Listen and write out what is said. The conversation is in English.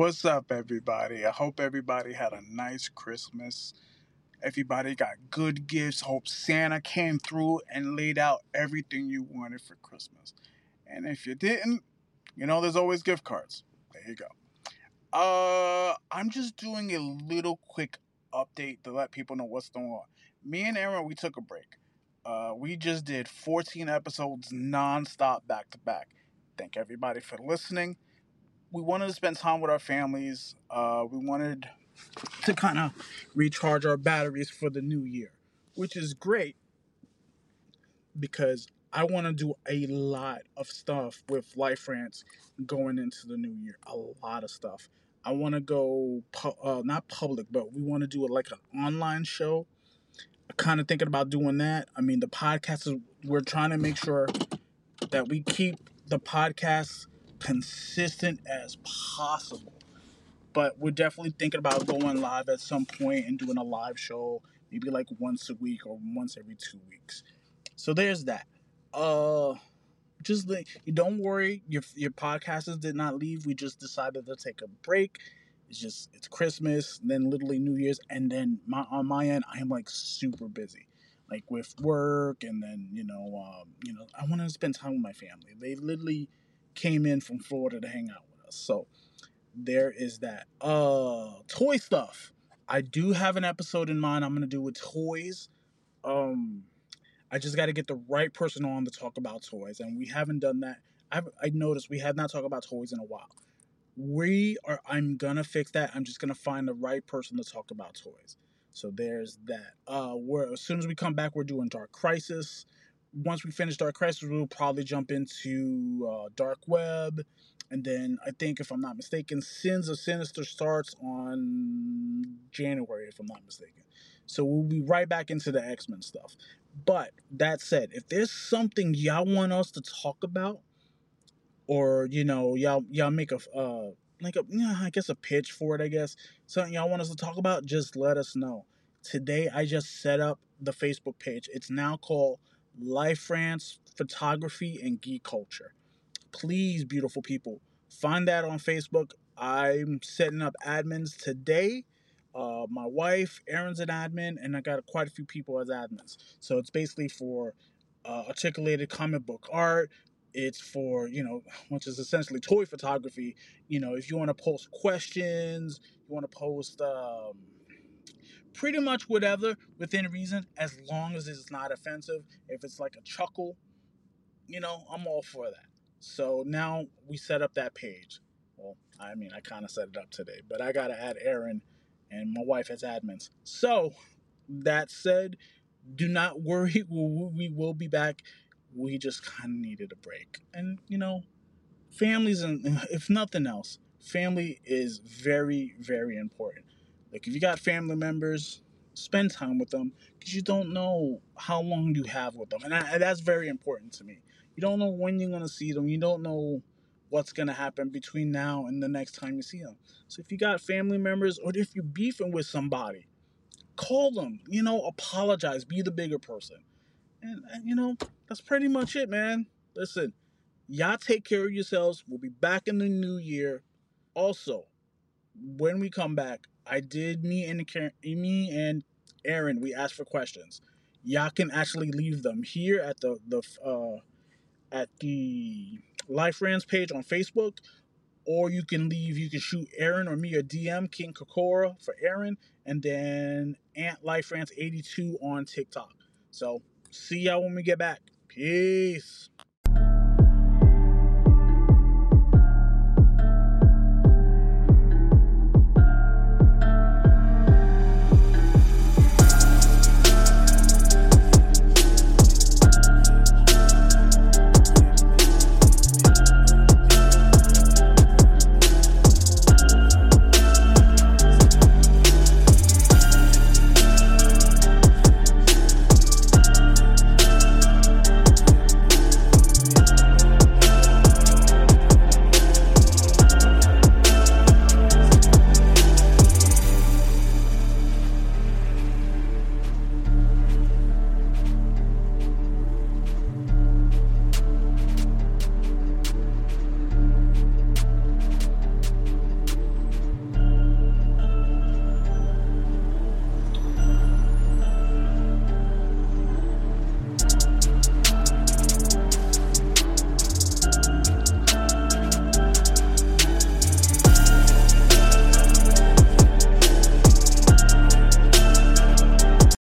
What's up, everybody? I hope everybody had a nice Christmas. Everybody got good gifts. Hope Santa came through and laid out everything you wanted for Christmas. And if you didn't, you know, there's always gift cards. There you go. Uh, I'm just doing a little quick update to let people know what's going on. Me and Aaron, we took a break. Uh, we just did 14 episodes nonstop back to back. Thank everybody for listening. We wanted to spend time with our families. Uh, we wanted to kind of recharge our batteries for the new year, which is great because I want to do a lot of stuff with Life Rants going into the new year. A lot of stuff. I want to go, pu- uh, not public, but we want to do it like an online show. Kind of thinking about doing that. I mean, the podcast is, we're trying to make sure that we keep the podcast consistent as possible. But we're definitely thinking about going live at some point and doing a live show, maybe like once a week or once every two weeks. So there's that. Uh, just like you don't worry, your your podcasters did not leave. We just decided to take a break. It's just it's Christmas, then literally New Year's, and then my on my end, I am like super busy, like with work, and then you know, um, you know, I want to spend time with my family. They literally came in from Florida to hang out with us, so there is that. Uh, toy stuff. I do have an episode in mind. I'm gonna do with toys. Um, I just got to get the right person on to talk about toys, and we haven't done that. I've I noticed we have not talked about toys in a while. We are. I'm gonna fix that. I'm just gonna find the right person to talk about toys. So there's that. Uh, we're as soon as we come back, we're doing Dark Crisis. Once we finish Dark Crisis, we'll probably jump into uh, Dark Web, and then I think, if I'm not mistaken, Sins of Sinister starts on January, if I'm not mistaken. So we'll be right back into the X Men stuff. But that said, if there's something y'all want us to talk about, or you know, y'all y'all make a uh like a yeah, I guess a pitch for it, I guess something y'all want us to talk about, just let us know. Today I just set up the Facebook page. It's now called Life Rants Photography and Geek Culture. Please, beautiful people, find that on Facebook. I'm setting up admins today uh, my wife, Aaron's an admin, and I got quite a few people as admins. So it's basically for uh, articulated comic book art. It's for, you know, which is essentially toy photography. You know, if you want to post questions, you want to post um, pretty much whatever within reason, as long as it's not offensive. If it's like a chuckle, you know, I'm all for that. So now we set up that page. Well, I mean, I kind of set it up today, but I got to add Aaron and my wife as admins. So, that said, do not worry. We will be back. We just kind of needed a break. And, you know, families, and if nothing else, family is very, very important. Like, if you got family members, spend time with them because you don't know how long you have with them. And, I, and that's very important to me. You don't know when you're going to see them. You don't know what's going to happen between now and the next time you see them. So if you got family members or if you're beefing with somebody, call them, you know, apologize, be the bigger person. And, and you know, that's pretty much it, man. Listen, y'all take care of yourselves. We'll be back in the new year. Also, when we come back, I did me and me and Aaron. We asked for questions. Y'all can actually leave them here at the the uh, at the Life Rants page on Facebook, or you can leave, you can shoot Aaron or me a DM, King Kokora for Aaron, and then Ant Life Rants 82 on TikTok. So see y'all when we get back. Peace.